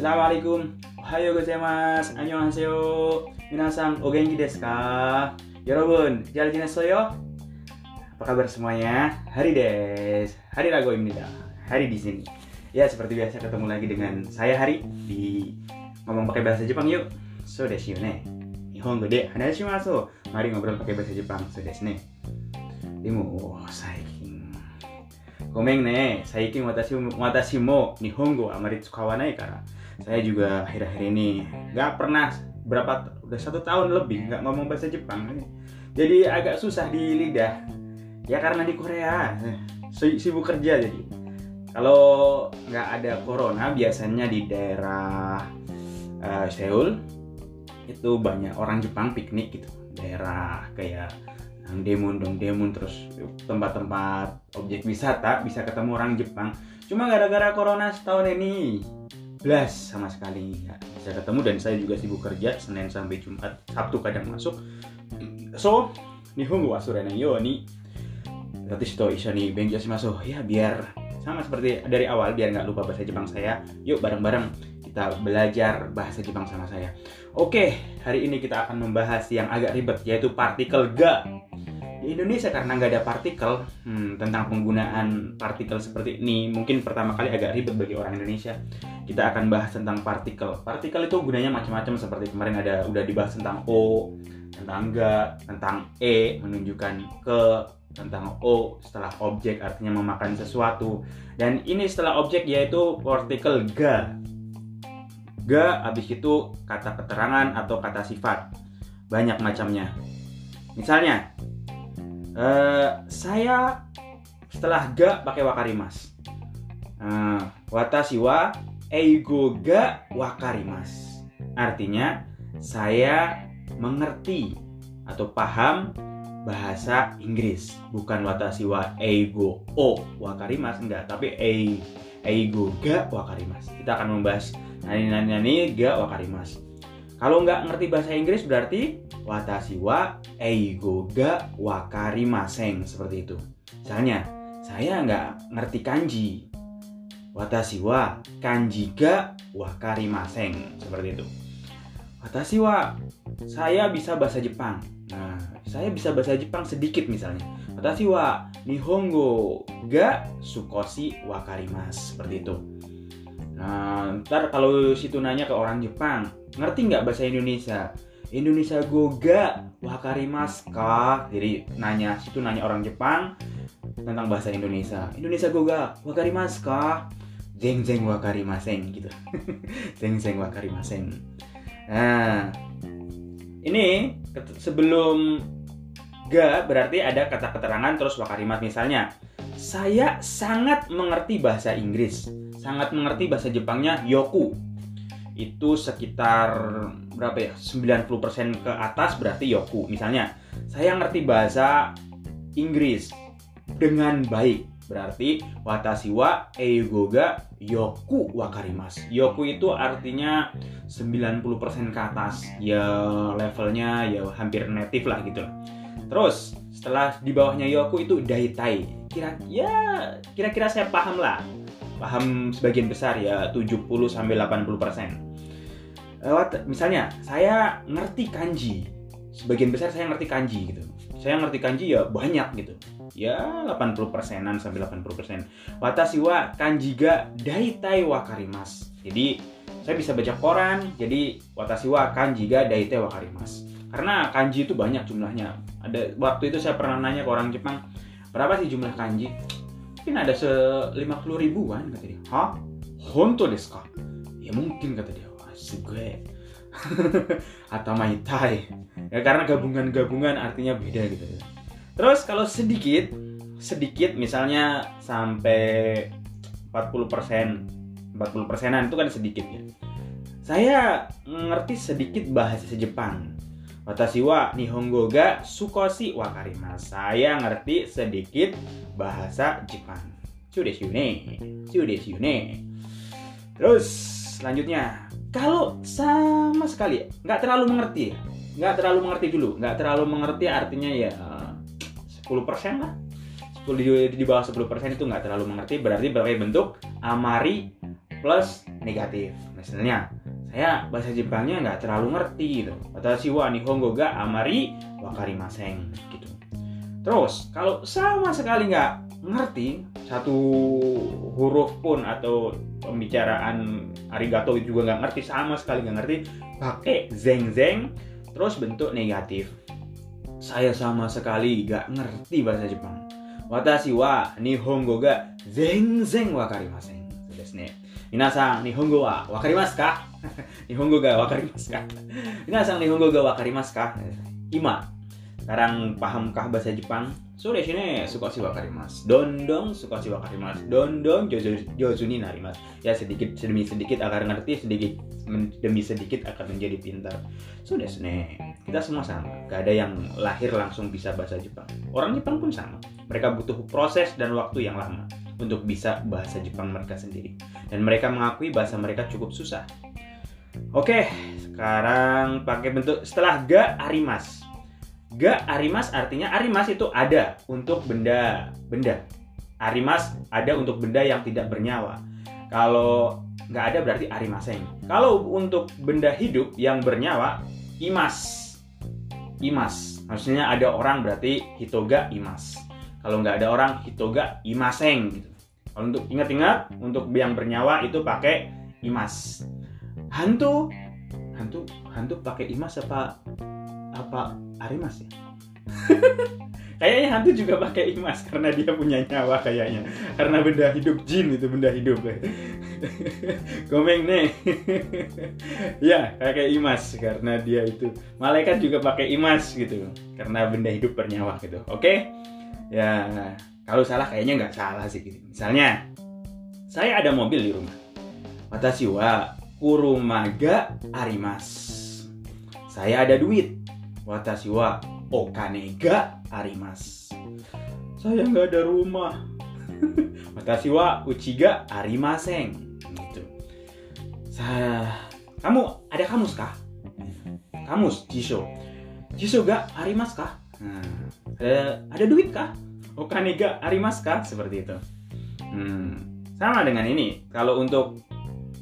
Assalamualaikum. Ohayo gozaimasu. Annyeonghaseyo. Minasang o genki desu ka? Yorobun, jalajina soyo. Apa kabar semuanya? Hari des. Hari Rago dah, Hari di sini. Ya, seperti biasa ketemu lagi dengan saya Hari di ngomong pakai bahasa Jepang yuk. So desu ne. Nihongo de hanashimasu. Mari ngobrol pakai bahasa Jepang. So desu ne. Demo, saikin. Komeng ne, saikin watashi, watashi mo nihongo amari tsukawanai kara saya juga akhir-akhir ini nggak pernah berapa udah satu tahun lebih nggak ngomong bahasa Jepang. Jadi agak susah di lidah. Ya karena di Korea eh, sibuk kerja jadi. Kalau nggak ada corona biasanya di daerah uh, Seoul itu banyak orang Jepang piknik gitu. Daerah kayak Demun dong Demun terus tempat-tempat objek wisata bisa ketemu orang Jepang. Cuma gara-gara corona setahun ini sama sekali nggak bisa ketemu dan saya juga sibuk kerja Senin sampai Jumat, Sabtu kadang masuk. So, Nihongo surena yo ni Gratis to iso ni benjo shimasu. Ya biar sama seperti dari awal biar nggak lupa bahasa Jepang saya. Yuk bareng-bareng kita belajar bahasa Jepang sama saya. Oke, hari ini kita akan membahas yang agak ribet yaitu partikel ga. Di Indonesia karena nggak ada partikel hmm, tentang penggunaan partikel seperti ini mungkin pertama kali agak ribet bagi orang Indonesia. Kita akan bahas tentang partikel. Partikel itu gunanya macam-macam seperti kemarin ada udah dibahas tentang O, tentang ga, tentang E menunjukkan ke, tentang O setelah objek artinya memakan sesuatu. Dan ini setelah objek yaitu partikel ga. Ga habis itu kata keterangan atau kata sifat. Banyak macamnya. Misalnya, eh, saya setelah ga pakai wakarimas. Eh, watashi wa eigo ga wakarimas. Artinya, saya mengerti atau paham bahasa Inggris. Bukan watashi wa eigo o wakarimas, enggak. Tapi ei, eigo ga wakarimas. Kita akan membahas nani-nani ga wakarimas. Kalau nggak ngerti bahasa Inggris berarti watashi wa eigo ga wakarimaseng seperti itu. Misalnya, saya nggak ngerti kanji. Watashi wa kanji ga wakarimaseng seperti itu. Watashi wa saya bisa bahasa Jepang. Nah, saya bisa bahasa Jepang sedikit misalnya. Watashi wa nihongo ga sukoshi wakarimas seperti itu. Nah, ntar kalau situ nanya ke orang Jepang, ngerti nggak bahasa Indonesia? Indonesia goga wakarimas ka. Jadi nanya situ nanya orang Jepang tentang bahasa Indonesia. Indonesia goga wakarimas ka. Zeng zeng wakarimaseng gitu. zeng zeng wakarimaseng. Nah, ini sebelum ga berarti ada kata keterangan terus wakarimas misalnya. Saya sangat mengerti bahasa Inggris sangat mengerti bahasa Jepangnya yoku itu sekitar berapa ya? 90% ke atas berarti yoku. Misalnya saya ngerti bahasa Inggris dengan baik. Berarti watashi wa eigo ga yoku wakarimas yoku itu artinya 90% ke atas. Ya levelnya ya hampir native lah gitu. Terus setelah di bawahnya yoku itu daitai. Kira ya kira-kira saya paham lah. Paham sebagian besar ya 70 sampai 80 persen. Lewat misalnya saya ngerti kanji, sebagian besar saya ngerti kanji gitu. Saya ngerti kanji ya banyak gitu. Ya 80 persenan sampai 80 persen. Watashi wa kanji ga daitai wakarimas. Jadi saya bisa baca koran, jadi watashi wa kanji ga daitai wakarimas. Karena kanji itu banyak jumlahnya. Ada waktu itu saya pernah nanya ke orang Jepang, berapa sih jumlah kanji? mungkin ada se 50 ribuan kata dia hah honto desu ka ya mungkin kata dia wah sugue atau maitai ya karena gabungan-gabungan artinya beda gitu terus kalau sedikit sedikit misalnya sampai 40% 40 persenan itu kan sedikit ya saya ngerti sedikit bahasa Jepang Watashi wa nihongo ga sukoshi wakarimasu. Saya ngerti sedikit bahasa Jepang. Sudesu ne. Sudesu ne. Terus selanjutnya, kalau sama sekali nggak terlalu mengerti nggak terlalu mengerti dulu, nggak terlalu mengerti artinya ya 10% lah. 10 di, di bawah 10% itu nggak terlalu mengerti berarti berbagai bentuk amari plus negatif. misalnya saya bahasa Jepangnya nggak terlalu ngerti gitu watashi wa nihongo ga amari wakarimasen gitu terus kalau sama sekali nggak ngerti satu huruf pun atau pembicaraan arigato juga nggak ngerti sama sekali nggak ngerti. Pakai zeng zeng terus bentuk negatif. Saya sama sekali nggak ngerti bahasa Jepang. Watashi wa nihongo ga zeng zeng wakarimasen. Desne minasang nihongo wa wakarimasu ka nihongo ga wakarimasu ka minasang nihongo ga wakarimasu ka ima. Sekarang pahamkah bahasa Jepang? すか日本語がわかりますか皆さん、日本語がわかりますか今、sekarang pahamkah bahasa Jepang? So desu ne, sukoshi wakarimasu. Dondong sukoshi wakarimasu. Dondong jojo, jojo ni narimasu. Ya sedikit demi sedikit akan ngerti, sedikit demi sedikit akan menjadi pintar. So desu ne. Kita semua sama. Gak ada yang lahir langsung bisa bahasa Jepang. Orang Jepang pun sama. Mereka butuh proses dan waktu yang lama untuk bisa bahasa Jepang mereka sendiri. Dan mereka mengakui bahasa mereka cukup susah. Oke, sekarang pakai bentuk setelah ga arimas. Ga arimas artinya arimas itu ada untuk benda benda. Arimas ada untuk benda yang tidak bernyawa. Kalau nggak ada berarti arimaseng. Kalau untuk benda hidup yang bernyawa, imas. Imas. Maksudnya ada orang berarti hitoga imas. Kalau nggak ada orang, hitoga imaseng gitu. Kalau untuk ingat-ingat, untuk yang bernyawa itu pakai imas. Hantu, hantu, hantu pakai imas apa apa arimas ya? kayaknya hantu juga pakai imas karena dia punya nyawa kayaknya. Karena benda hidup jin itu benda hidup. Komeng nih. ya, pakai imas karena dia itu. Malaikat juga pakai imas gitu. Karena benda hidup bernyawa gitu. Oke? Ya, kalau salah kayaknya nggak salah sih gitu. Misalnya, saya ada mobil di rumah. Watashi wa kurumaga arimas. Saya ada duit. Watashi wa okane ga arimas. Saya nggak ada rumah. Watashi wa uchi ga arimasen. Gitu. Saya kamu ada kamus kah? Kamus, jisho. Jisho ga arimas kah? Hmm. Ada ada duit kah? Okane ga arimas kah? Seperti itu. Hmm. Sama dengan ini. Kalau untuk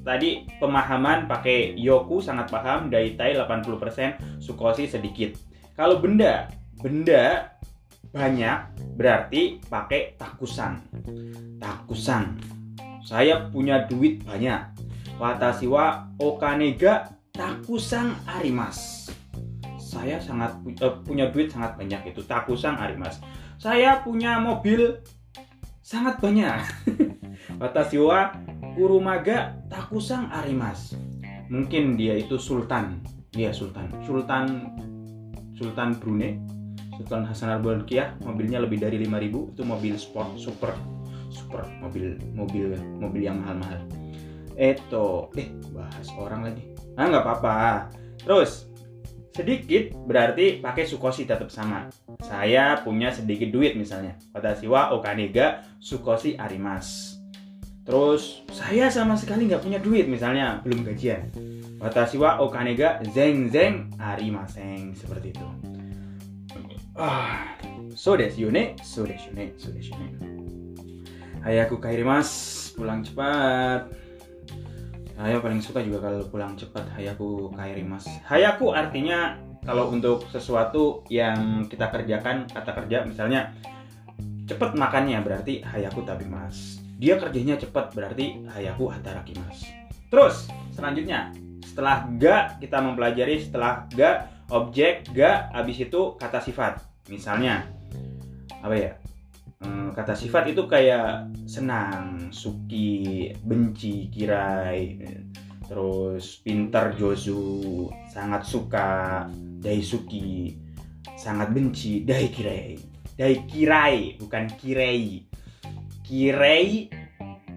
tadi pemahaman pakai yoku sangat paham, daitai 80%, sukoshi sedikit. Kalau benda, benda banyak berarti pakai takusan. Takusan. Saya punya duit banyak. Watashi wa okane ga takusan arimas. Saya sangat uh, punya duit sangat banyak itu takusan arimas. Saya punya mobil sangat banyak. Watashi wa kurumaga takusan arimas. Mungkin dia itu sultan. Dia sultan. Sultan Sultan Brunei. Sultan Hasan Al-Bolkiah mobilnya lebih dari 5000 itu mobil sport super super mobil mobil mobil yang mahal-mahal. Eto, eh bahas orang lagi. Ah nggak apa-apa. Terus sedikit berarti pakai sukoshi tetap sama. Saya punya sedikit duit misalnya. Watashi wa okanega sukoshi arimas. Terus saya sama sekali nggak punya duit misalnya belum gajian. Watashi wa okanega zeng zeng arimasen seperti itu. Ah, so desu ne, so desu ne, so desu ne. Hayaku kairimasu, pulang cepat. Saya paling suka juga kalau pulang cepat hayaku kairimasu. Hayaku artinya kalau untuk sesuatu yang kita kerjakan kata kerja misalnya cepat makannya berarti hayaku tabimas. Dia kerjanya cepat berarti hayaku hatarakimas. Terus selanjutnya setelah ga kita mempelajari setelah ga objek ga habis itu kata sifat. Misalnya apa ya? kata sifat itu kayak senang, suki, benci, kirai, terus pintar Jozu, sangat suka, daisuki, sangat benci, daikirai. Daikirai, bukan kirei. Kirei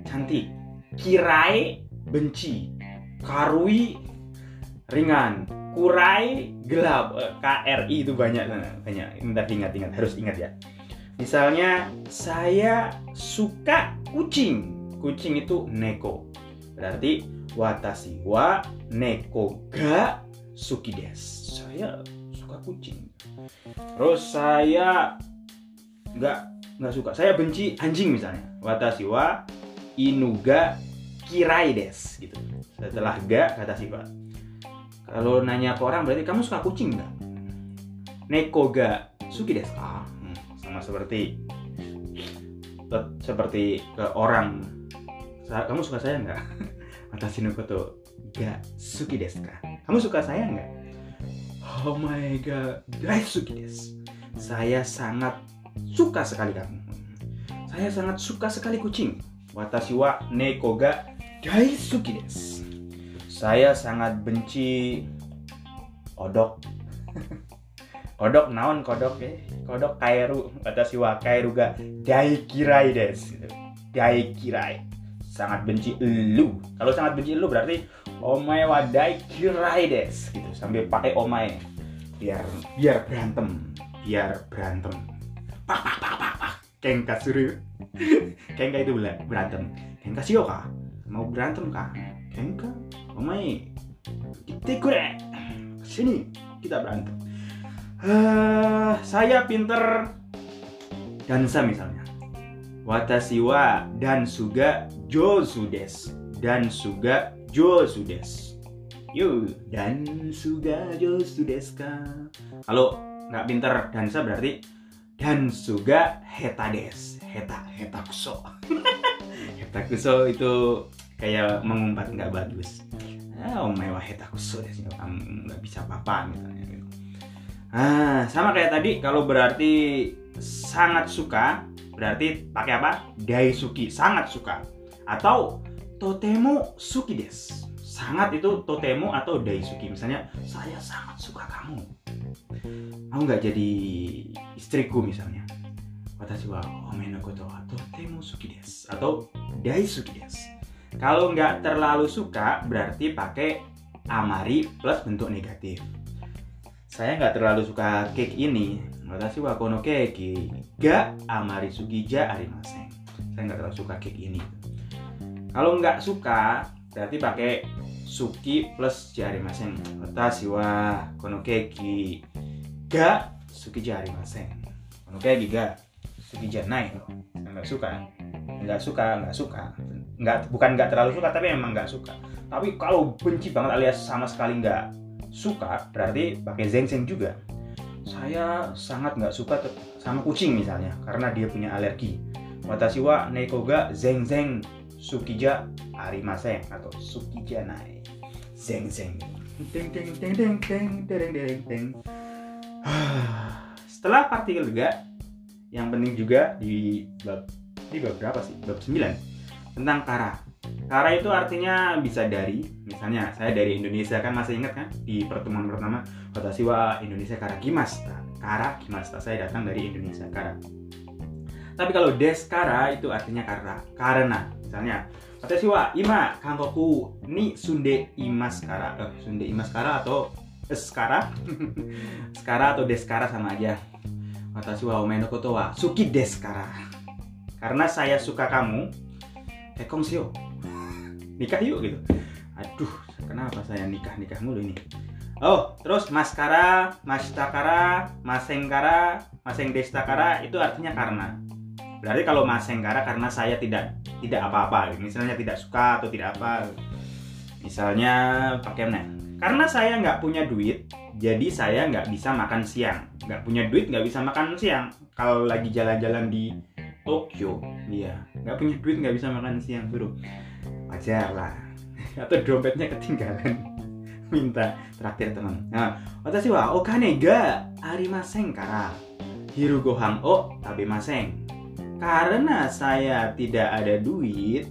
cantik, kirai benci, karui ringan, kurai gelap, KRI itu banyak banyak. Bentar ingat-ingat, harus ingat ya. Misalnya saya suka kucing. Kucing itu neko. Berarti watashi wa neko ga suki desu. Saya suka kucing. Terus saya nggak nggak suka. Saya benci anjing misalnya. Watashi wa inu ga kirai desu gitu. Setelah ga kata sifat. Kalau nanya ke orang berarti kamu suka kucing nggak? Neko ga suki desu ka? Hmm, sama seperti seperti ke orang. Kamu suka saya nggak? Watashi no koto ga suki desu ka? Kamu suka saya nggak? Oh my god, suki desu. Saya sangat suka sekali kamu. Saya sangat suka sekali kucing. Watashi wa neko ga daisuki desu. Saya sangat benci kodok. kodok naon kodok eh kodok kairu watashi wa kairu ga daikirai desu. Daikirai. Sangat benci lu. Kalau sangat benci lu berarti omae wa daikirai desu gitu sambil pakai omae biar biar berantem biar berantem パパパパパ喧嘩する喧嘩 itu kah? Mau berantem kah? kengka? sini kita berantem. Uh, saya pinter dansa misalnya. Watashi wa dan suga josu des dan suga josu des yo dan suga josu des kah? kalau nggak pinter dansa berarti? Dan suga heta des. Heta heta kuso. Heta kuso itu kayak mengumpat nggak bagus. Ah, oh mewah heta kuso des kamu nggak bisa apa-apa misalnya gitu. ah sama kayak tadi kalau berarti sangat suka berarti pakai apa? Daisuki sangat suka. Atau totemo suki des. Sangat itu totemo atau daisuki. Misalnya saya sangat suka kamu mau nggak jadi istriku misalnya. Watashi wa ome no koto wa totemo suki desu atau daisuki desu kalau nggak terlalu suka berarti pakai amari plus bentuk negatif. Saya nggak terlalu suka cake ini. Watashi wa kono keke ga amari suki ja arimasen saya nggak terlalu suka cake ini. Kalau nggak suka berarti pakai suki plus jari maseng watashi wa kono keki. Ga suki jari maseng kono keki ga. Suki janai. Nggak suka. Nggak suka nggak suka. Nggak bukan nggak terlalu suka tapi emang nggak suka. Tapi kalau benci banget alias sama sekali nggak suka berarti pakai zeng zeng juga. Saya sangat nggak suka sama kucing misalnya karena dia punya alergi. Watashi wa neko ga zeng zeng Sukija yang atau Sukija Nai Zeng Zeng. Teng teng teng teng teng teng teng teng. Setelah partikel juga Yang penting juga di bab Di bab berapa sih? Bab 9 Tentang kara. Kara itu artinya bisa dari Misalnya saya dari Indonesia kan masih ingat kan? Di pertemuan pertama Kota Siwa Indonesia Kara kimas, Kara kimas, Saya datang dari Indonesia Kara. Tapi kalau deskara itu artinya karena karena misalnya. Watashi wa ima kangoku ni sunde imaskara eh, sunde imaskara atau eskara skara atau deskara sama aja. Watashi wa ome no koto wa suki deskara. Karena saya suka kamu tekong sio nikah yuk gitu. Aduh kenapa saya nikah nikah mulu ini? Oh terus maskara mastakara masengkara maseng destakara itu artinya karena berarti kalau masengkara karena saya tidak tidak apa-apa misalnya tidak suka atau tidak apa misalnya pakai mana karena saya nggak punya duit jadi saya nggak bisa makan siang. Nggak punya duit nggak bisa makan siang. Kalau lagi jalan-jalan di Tokyo iya. Nggak punya duit nggak bisa makan siang bro. Wajar lah. Atau dompetnya ketinggalan. Minta traktir teman. Nah watashi wa ga arimasen kara? Hiru gohan o tabemasen karena saya tidak ada duit,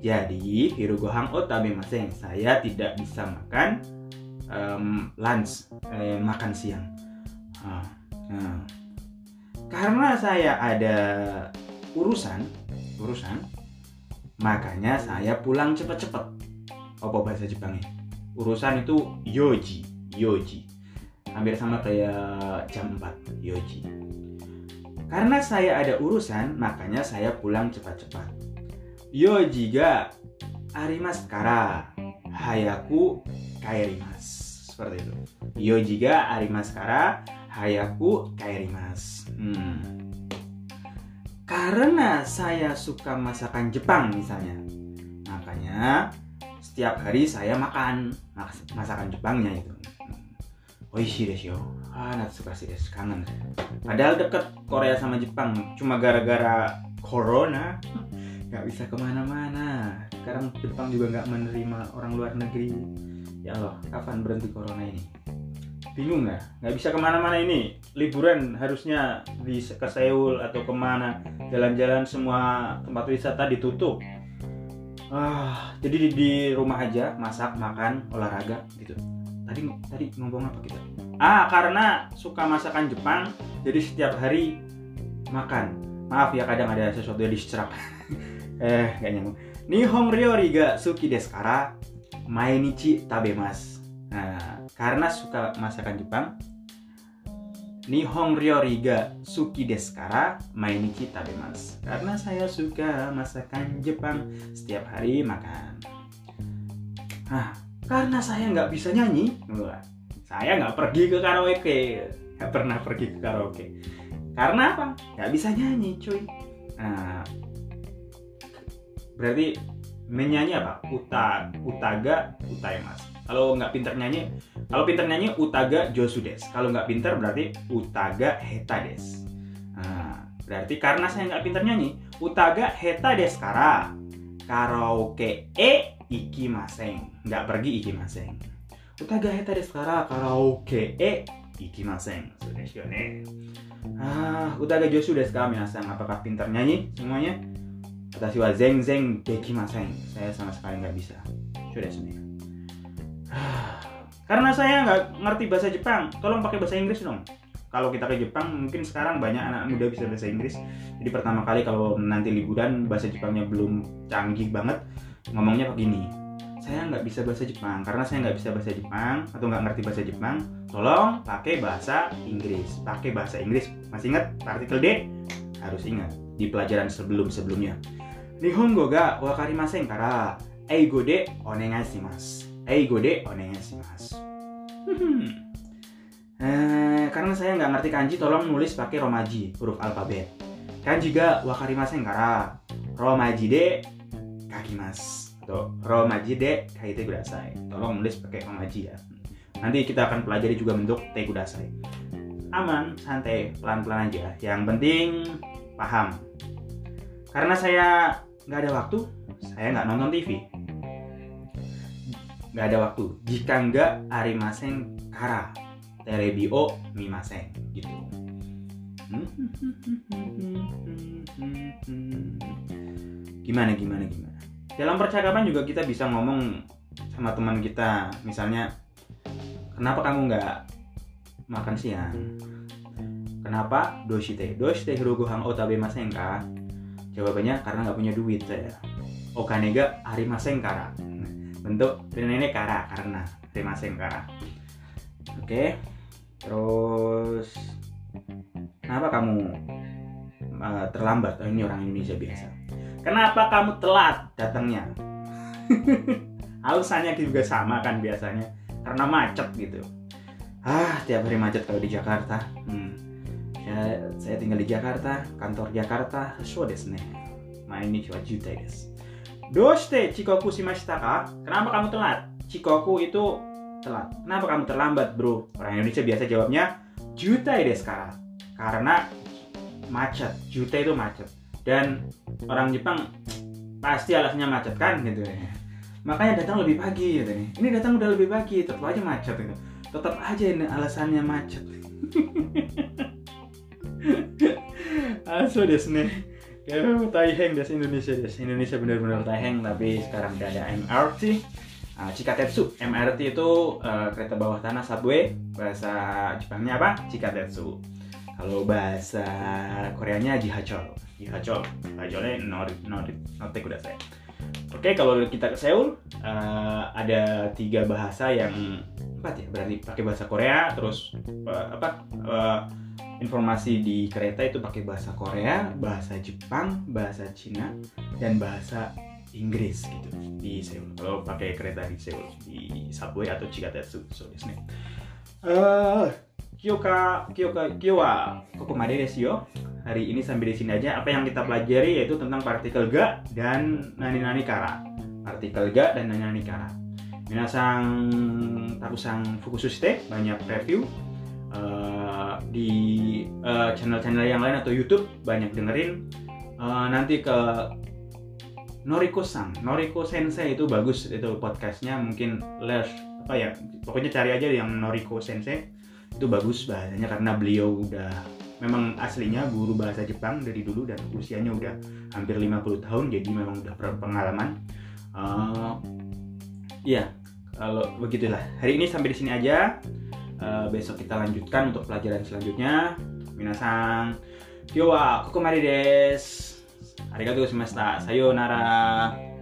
jadi hirugohang otabe maseng. Saya tidak bisa makan um, lunch, eh, makan siang. Uh, uh. Karena saya ada urusan, urusan, makanya saya pulang cepat-cepat. Apa bahasa Jepangnya? Urusan itu yoji, yoji. Hampir sama kayak jam 4, yoji. Karena saya ada urusan, makanya saya pulang cepat-cepat. Yo jika arimas kara, hayaku kairimas. Seperti itu. Yo jika arimas kara, hayaku kairimas. Hmm. Karena saya suka masakan Jepang misalnya, makanya setiap hari saya makan mas- masakan Jepangnya itu. Oishi desu yo. Ah, natsukasi desu. Kangen. Padahal deket Korea sama Jepang. Cuma gara-gara corona nggak bisa ke mana-mana. Sekarang Jepang juga nggak menerima orang luar negeri. Ya Allah, kapan berhenti corona ini? Bingung nggak? Nggak bisa ke mana-mana ini. Liburan harusnya di ke Seoul atau ke mana. Jalan-jalan semua tempat wisata ditutup. Ah, jadi di, di rumah aja masak, makan, olahraga gitu. Tadi tadi ngomong apa kita? Ah, karena suka masakan Jepang, jadi setiap hari makan. Maaf ya kadang ada sesuatu yang diserap. eh, gak nyambung. Nihon ryori ga suki desu kara mainichi tabemasu. Nah, karena suka masakan Jepang, Nihon ryori ga suki desu kara mainichi tabemasu. Karena saya suka masakan Jepang, setiap hari makan. Nah, karena saya nggak bisa nyanyi, saya nggak pergi ke karaoke, nggak pernah pergi ke karaoke. Karena apa? Nggak bisa nyanyi, cuy. Nah, berarti menyanyi apa? Uta, utaga, utaimas. Kalau nggak pinter nyanyi, kalau pinter nyanyi utaga josudes. Kalau nggak pinter berarti utaga hetades. Nah, berarti karena saya nggak pinter nyanyi, utaga hetades kara karaoke e ikimasen. Nggak pergi ikimasen. Utaga hetades kara karaoke e ikimasen. Sudah ne. Ah, utaga josu desu ka minasan? Apakah pintar nyanyi semuanya? Watashi wa zeng zeng dekimasen. Saya sama sekali nggak bisa. Sudah sebenarnya. Karena saya nggak ngerti bahasa Jepang, tolong pakai bahasa Inggris dong. Kalau kita ke Jepang, mungkin sekarang banyak anak muda bisa bahasa Inggris. Jadi pertama kali kalau nanti liburan bahasa Jepangnya belum canggih banget, ngomongnya begini. Saya nggak bisa bahasa Jepang karena saya nggak bisa bahasa Jepang atau nggak ngerti bahasa Jepang. Tolong pakai bahasa Inggris. Pakai bahasa Inggris. Masih ingat partikel D? Harus ingat di pelajaran sebelum-sebelumnya. Nihongo ga wakarimasen kara eigo de onegai. Eigo de onegai. Hmm. Eh, karena saya nggak ngerti kanji, tolong nulis pakai romaji, huruf alfabet. Kanji ga wakarimasen kara romaji de kakimasu. Atau romaji de kaite kudasai. Tolong nulis pakai romaji ya. Nanti kita akan pelajari juga bentuk te kudasai. Aman, santai, pelan-pelan aja. Yang penting paham. Karena saya nggak ada waktu, saya nggak nonton TV. Nggak ada waktu. Jika nggak arimasen kara terebi o mimasen gitu. Gimana gimana gimana. Dalam percakapan juga kita bisa ngomong sama teman kita, misalnya kenapa kamu nggak makan siang? Kenapa doshite? Doshite hirogohan o tabemasen ka? Jawabannya karena nggak punya duit saya. Okane ga arimasen kara. Bentuk ini kara karena arimasen kara. Oke. Terus kenapa kamu uh, terlambat? Oh, ini orang Indonesia biasa. Kenapa kamu telat datangnya? Alasannya juga sama kan biasanya karena macet gitu. Ah, tiap hari macet kalau di Jakarta. Hmm. Ya, saya tinggal di Jakarta, kantor Jakarta. So desu ne. Mainichi wa jutai desu. Doshite chikoku shimashita ka? Kenapa kamu telat? Chikoku itu telat. Kenapa kamu terlambat, Bro? Orang Indonesia biasa jawabnya jutai desu ka? Karena macet. Jutai itu macet. Dan orang Jepang pasti alasannya macet kan gitu ya. Makanya datang lebih pagi gitu nih. Ini datang udah lebih pagi, tetap aja macet gitu. Tetap aja ini alasannya macet. Aso desu ne. Ya, taiheng desu Indonesia desu. Indonesia benar-benar taiheng tapi sekarang udah ada MRT. Uh, Chikatetsu. MRT itu uh, kereta bawah tanah subway. Bahasa Jepangnya apa? Chikatetsu. Kalau bahasa Koreanya Jihacho. Jihacho. Hajole nori nori note kudasai. Oke, kalau kita ke Seoul uh, ada tiga bahasa yang empat ya berarti pakai bahasa Korea terus uh, apa uh, informasi di kereta itu pakai bahasa Korea, bahasa Jepang, bahasa Cina, dan bahasa Inggris gitu di Seoul. Kalau pakai kereta di Seoul di subway atau Chigatetsu, so desu ne. Uh, Kyoka, Kyoka, Kyowa, kokomade desu yo. Hari ini sampai di sini aja. Apa yang kita pelajari yaitu tentang partikel ga dan nani-nani kara. artikel ga dan nanya nikara. Minasang takusang fukususte banyak review uh, di channel-channel uh, yang lain atau YouTube banyak dengerin. Uh, nanti ke Noriko Sang, Noriko Sensei itu bagus itu podcastnya. Mungkin les apa ya pokoknya cari aja yang Noriko Sensei itu bagus bahasanya karena beliau udah memang aslinya guru bahasa Jepang dari dulu dan usianya udah hampir 50 tahun jadi memang udah berpengalaman. Uh, ya kalau begitulah. Hari ini sampai di sini aja. Uh, besok kita lanjutkan untuk pelajaran selanjutnya. Minasang yo wa ありがとうございました。さようなら。